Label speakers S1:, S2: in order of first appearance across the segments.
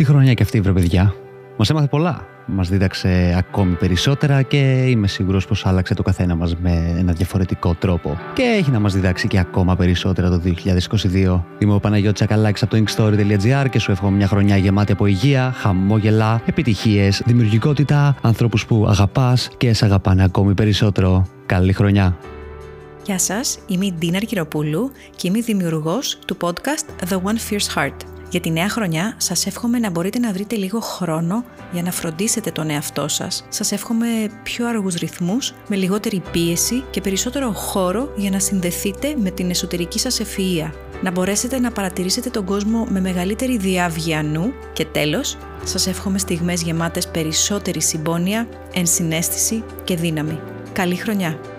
S1: Τι χρονιά και αυτή, βρε παιδιά. Μας έμαθε πολλά. Μας δίδαξε ακόμη περισσότερα και είμαι σίγουρος πως άλλαξε το καθένα μας με ένα διαφορετικό τρόπο. Και έχει να μας διδάξει και ακόμα περισσότερα το 2022. Είμαι ο Παναγιώτης Ακαλάκη από το inkstory.gr και σου εύχομαι μια χρονιά γεμάτη από υγεία, χαμόγελα, επιτυχίες, δημιουργικότητα, ανθρώπους που αγαπάς και σε αγαπάνε ακόμη περισσότερο. Καλή χρονιά!
S2: Γεια σας, είμαι η Ντίνα Αργυροπούλου και είμαι δημιουργός του podcast The One Fierce Heart. Για τη νέα χρονιά σας εύχομαι να μπορείτε να βρείτε λίγο χρόνο για να φροντίσετε τον εαυτό σας. Σας εύχομαι πιο αργούς ρυθμούς, με λιγότερη πίεση και περισσότερο χώρο για να συνδεθείτε με την εσωτερική σας ευφυΐα. Να μπορέσετε να παρατηρήσετε τον κόσμο με μεγαλύτερη διάβγεια νου και τέλος, σας εύχομαι στιγμές γεμάτες περισσότερη συμπόνια, ενσυναίσθηση και δύναμη. Καλή χρονιά!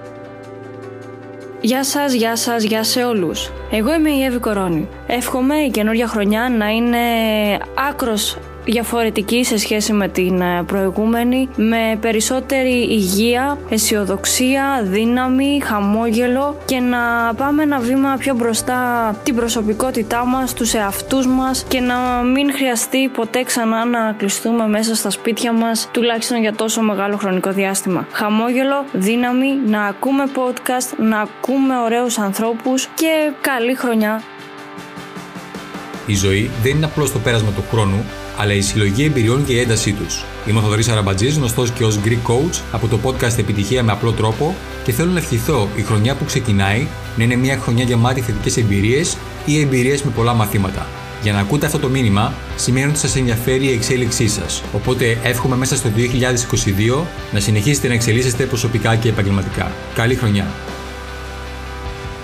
S3: Γεια σας, γεια σας, γεια σε όλους. Εγώ είμαι η Εύη Κορώνη. Εύχομαι η καινούργια χρονιά να είναι άκρος διαφορετική σε σχέση με την ε, προηγούμενη, με περισσότερη υγεία, αισιοδοξία, δύναμη, χαμόγελο και να πάμε ένα βήμα πιο μπροστά την προσωπικότητά μας, τους εαυτούς μας και να μην χρειαστεί ποτέ ξανά να κλειστούμε μέσα στα σπίτια μας τουλάχιστον για τόσο μεγάλο χρονικό διάστημα. Χαμόγελο, δύναμη, να ακούμε podcast, να ακούμε ωραίους ανθρώπους και καλή χρονιά.
S4: Η ζωή δεν είναι απλώς το πέρασμα του χρόνου, αλλά η συλλογή εμπειριών και η έντασή τους. Είμαι ο Θοδωρής Αραμπατζής, γνωστός και ως Greek Coach από το podcast Επιτυχία με απλό τρόπο και θέλω να ευχηθώ η χρονιά που ξεκινάει να είναι μια χρονιά γεμάτη θετικές εμπειρίες ή εμπειρίες με πολλά μαθήματα. Για να ακούτε αυτό το μήνυμα, σημαίνει ότι σας ενδιαφέρει η εξέλιξή σας. Οπότε εύχομαι μέσα στο 2022 να συνεχίσετε να εξελίσσεστε προσωπικά και επαγγελματικά. Καλή χρονιά!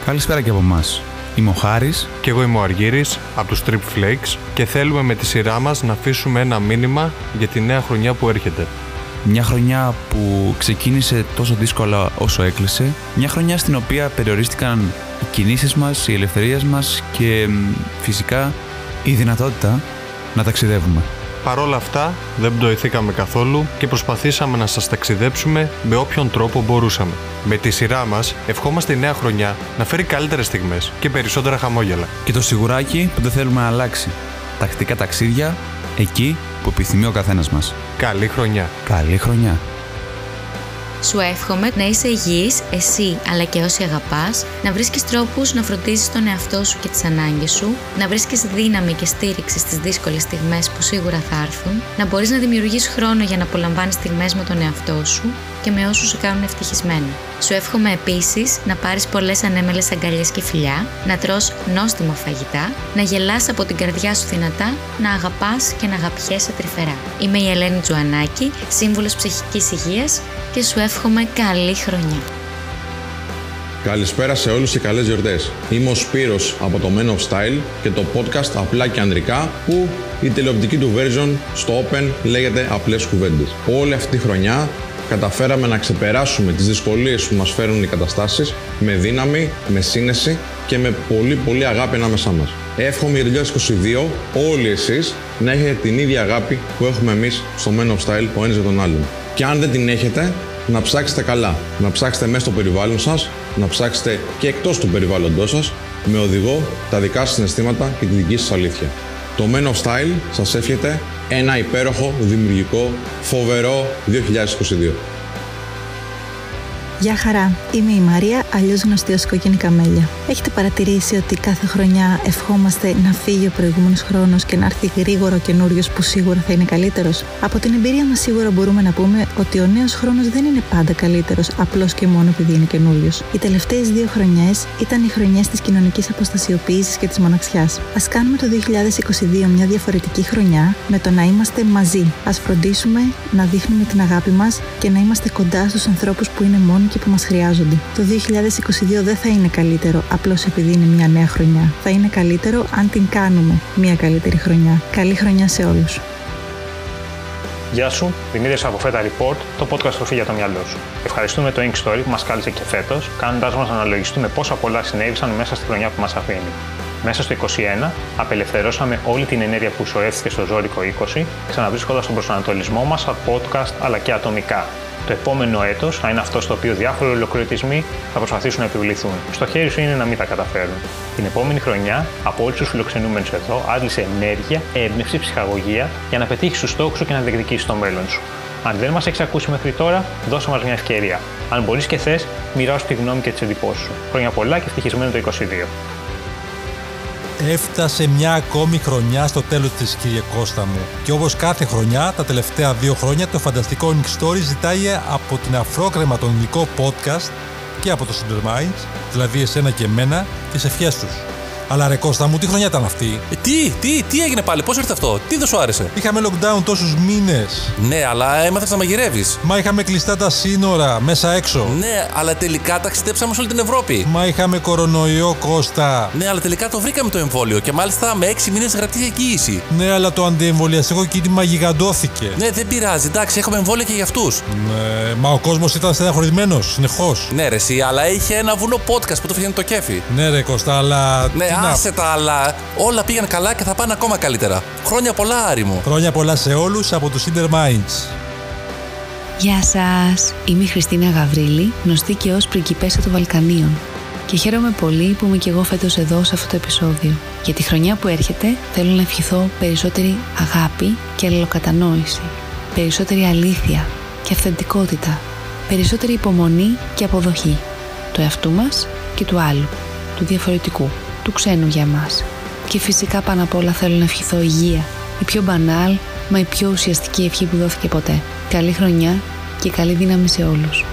S5: Καλησπέρα και από εμάς. Είμαι ο Χάρης.
S6: Και εγώ είμαι ο Αργύρης από τους Trip Flakes και θέλουμε με τη σειρά μας να αφήσουμε ένα μήνυμα για τη νέα χρονιά που έρχεται.
S5: Μια χρονιά που ξεκίνησε τόσο δύσκολα όσο έκλεισε. Μια χρονιά στην οποία περιορίστηκαν οι κινήσεις μας, οι ελευθερίες μας και φυσικά η δυνατότητα να ταξιδεύουμε.
S6: Παρ' όλα αυτά δεν πτωηθήκαμε καθόλου και προσπαθήσαμε να σας ταξιδέψουμε με όποιον τρόπο μπορούσαμε. Με τη σειρά μας ευχόμαστε η νέα χρονιά να φέρει καλύτερες στιγμές και περισσότερα χαμόγελα.
S5: Και το σιγουράκι που δεν θέλουμε να αλλάξει. Τακτικά ταξίδια εκεί που επιθυμεί ο καθένας μας.
S6: Καλή χρονιά.
S5: Καλή χρονιά.
S7: Σου εύχομαι να είσαι υγιής, εσύ αλλά και όσοι αγαπάς, να βρίσκεις τρόπους να φροντίζεις τον εαυτό σου και τις ανάγκες σου, να βρίσκεις δύναμη και στήριξη στις δύσκολες στιγμές που σίγουρα θα έρθουν, να μπορείς να δημιουργείς χρόνο για να απολαμβάνεις στιγμές με τον εαυτό σου και με όσους σε κάνουν ευτυχισμένο. Σου εύχομαι επίσης να πάρεις πολλές ανέμελες αγκαλιές και φιλιά, να τρως νόστιμα φαγητά, να γελάς από την καρδιά σου δυνατά, να αγαπάς και να αγαπιέσαι τρυφερά. Είμαι η Ελένη Τζουανάκη, σύμβουλος ψυχικής υγείας και σου εύχομαι καλή χρονιά.
S8: Καλησπέρα σε όλους και καλές γιορτές. Είμαι ο Σπύρος από το Men of Style και το podcast Απλά και Ανδρικά που η τηλεοπτική του version στο Open λέγεται Απλές Κουβέντες. Όλη αυτή τη χρονιά καταφέραμε να ξεπεράσουμε τις δυσκολίες που μας φέρουν οι καταστάσεις με δύναμη, με σύνεση και με πολύ πολύ αγάπη ανάμεσά μας. Εύχομαι για το 2022 όλοι εσείς να έχετε την ίδια αγάπη που έχουμε εμείς στο Men of Style ο ένας για τον άλλον. Και αν δεν την έχετε, να ψάξετε καλά. Να ψάξετε μέσα στο περιβάλλον σας, να ψάξετε και εκτός του περιβάλλοντός σας, με οδηγό τα δικά σας συναισθήματα και τη δική σας αλήθεια. Το Men of Style σας εύχεται ένα υπέροχο, δημιουργικό, φοβερό 2022.
S9: Γεια χαρά, είμαι η Μαρία, αλλιώς γνωστή ως Κόκκινη Καμέλια. Έχετε παρατηρήσει ότι κάθε χρονιά ευχόμαστε να φύγει ο προηγούμενος χρόνος και να έρθει γρήγορα ο καινούριος που σίγουρα θα είναι καλύτερος; Από την εμπειρία μας σίγουρα μπορούμε να πούμε ότι ο νέος χρόνος δεν είναι πάντα καλύτερος απλώς και μόνο επειδή είναι καινούριος. Οι τελευταίες δύο χρονιές ήταν οι χρονιές της κοινωνικής αποστασιοποίησης και της μοναξιάς. Α κάνουμε το 2022 μια διαφορετική χρονιά με το να είμαστε μαζί. Α φροντίσουμε να δείχνουμε την αγάπη μας και να είμαστε κοντά στους ανθρώπους που είναι μόνοι και που μας χρειάζονται. Το 2022 δεν θα είναι καλύτερο απλώς επειδή είναι μια νέα χρονιά. Θα είναι καλύτερο αν την κάνουμε μια καλύτερη χρονιά. Καλή χρονιά σε όλους.
S10: Γεια σου, Δημήτρης από Feta Report, το podcast τροφή για το μυαλό σου. Ευχαριστούμε το Ink Story που μας κάλεσε και φέτος, κάνοντας μας να αναλογιστούμε πόσα πολλά συνέβησαν μέσα στη χρονιά που μας αφήνει. Μέσα στο 2021 απελευθερώσαμε όλη την ενέργεια που σωρεύτηκε στο ζώρικο 20, ξαναβρίσκοντας τον προσανατολισμό μας από podcast αλλά και ατομικά. Το επόμενο έτος θα είναι αυτό στο οποίο διάφοροι ολοκληρωτισμοί θα προσπαθήσουν να επιβληθούν. Στο χέρι σου είναι να μην τα καταφέρουν. Την επόμενη χρονιά, από όλους τους φιλοξενούμενους εδώ, άντλησε ενέργεια, έμπνευση, ψυχαγωγία για να πετύχεις τους στόχους σου και να διεκδικήσεις το μέλλον σου. Αν δεν μας έχεις ακούσει μέχρι τώρα, δώσε μας μια ευκαιρία. Αν μπορείς και θες, μοιράσου τη γνώμη και τις εντυπώσεις σου. Χρόνια πολλά και ευτυχισμένο το 22.
S11: Έφτασε μια ακόμη χρονιά στο τέλος της κύριε Κώστα μου. Και όπως κάθε χρονιά, τα τελευταία δύο χρόνια, το φανταστικό Nick Story ζητάει από την αφρόκρεμα τον υλικό podcast και από το Cinder Minds, δηλαδή εσένα και εμένα, τις ευχές τους. Αλλά ρε Κώστα μου, τι χρονιά ήταν αυτή;
S12: Ε, τι, τι, τι έγινε πάλι, πώς ήρθε αυτό, τι δεν σου άρεσε;
S11: Είχαμε lockdown τόσους μήνες.
S12: Ναι, αλλά έμαθες να μαγειρεύεις.
S11: Μα είχαμε κλειστά τα σύνορα, μέσα έξω.
S12: Ναι, αλλά τελικά ταξιδέψαμε σε όλη την Ευρώπη.
S11: Μα είχαμε κορονοϊό, Κώστα.
S12: Ναι, αλλά τελικά το βρήκαμε το εμβόλιο και μάλιστα με 6 μήνες γραπτή εγγύηση.
S11: Ναι, αλλά το αντιεμβολιαστικό κίνημα γιγαντώθηκε.
S12: Ναι, δεν πειράζει, εντάξει, έχουμε εμβόλια και για αυτούς.
S11: Ναι, μα ο κόσμος ήταν στεναχωρημένος, συνεχώς.
S12: Ναι, ρε, εσύ, αλλά είχε ένα βουνό podcast που το φτιάχνει το κέφι.
S11: Ναι, ρε Κώστα, αλλά.
S12: Ναι,
S11: τι να-
S12: άσε τα άλλα. Όλα πήγαν καλά και θα πάνε ακόμα καλύτερα. Χρόνια πολλά, Άρη μου.
S11: Χρόνια πολλά σε όλους από το Cinder Minds.
S13: Γεια σας! Είμαι η Χριστίνα Γαβρίλη, γνωστή και ως πριγκιπέσα των Βαλκανίων. Και χαίρομαι πολύ που είμαι και εγώ φέτος εδώ σε αυτό το επεισόδιο. Για τη χρονιά που έρχεται θέλω να ευχηθώ περισσότερη αγάπη και αλληλοκατανόηση. Περισσότερη αλήθεια και αυθεντικότητα. Περισσότερη υπομονή και αποδοχή. Του εαυτού μας και του άλλου. Του διαφορετικού. Του ξένου για μας. Και φυσικά πάνω απ' όλα θέλω να ευχηθώ υγεία. Η πιο μπανάλ, μα η πιο ουσιαστική ευχή που δόθηκε ποτέ. Καλή χρονιά και καλή δύναμη σε όλους.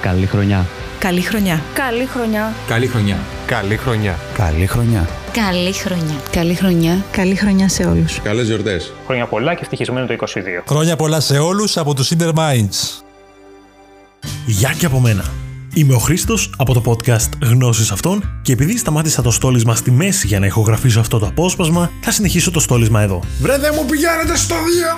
S1: Καλή χρονιά.
S2: Καλή χρονιά.
S3: Καλή χρονιά.
S4: Καλή χρονιά.
S6: Καλή χρονιά.
S5: Καλή χρονιά.
S7: Καλή χρονιά.
S13: Καλή χρονιά.
S9: Καλή χρονιά σε όλους.
S8: Καλές γιορτές.
S10: Χρόνια πολλά και ευτυχισμένο το 22.
S11: Χρόνια πολλά σε όλους από το Cinder Minds.
S14: Γεια και από μένα. Είμαι ο Χρήστος από το podcast Γνώσεις Αυτών και επειδή σταμάτησα το στόλισμα στη μέση για να ηχογραφήσω αυτό το απόσπασμα, θα συνεχίσω το στόλισμα εδώ.
S15: Βρε δεν μου πηγαίνετε στο δύο!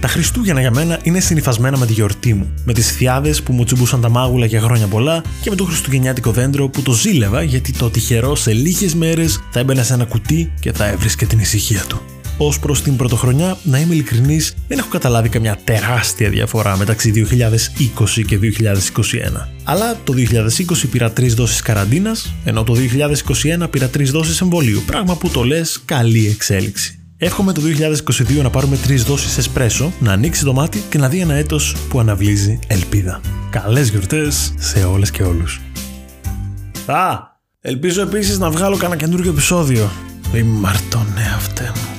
S14: Τα Χριστούγεννα για μένα είναι συνυφασμένα με τη γιορτή μου. Με τις θιάδε που μου τσιμπούσαν τα μάγουλα για χρόνια πολλά και με το χριστουγεννιάτικο δέντρο που το ζήλευα γιατί το τυχερό σε λίγες μέρες θα έμπαινα σε ένα κουτί και θα έβρισκε την ησυχία του. Ω προς την πρωτοχρονιά, να είμαι ειλικρινής, δεν έχω καταλάβει καμιά τεράστια διαφορά μεταξύ 2020 και 2021. Αλλά το 2020 πήρα τρεις δόσεις καραντίνας, ενώ το 2021 πήρα τρεις δόσεις εμβολίου. Πράγμα που το λες καλή εξέλιξη. Εύχομαι το 2022 να πάρουμε τρεις δόσεις εσπρέσο, να ανοίξει το μάτι και να δει ένα έτος που αναβλύζει ελπίδα. Καλές γιορτές σε όλες και όλους. Α, ελπίζω επίσης να βγάλω κανένα καινούργιο επεισόδιο. Είμαι μαρτώνε αυτέ μου.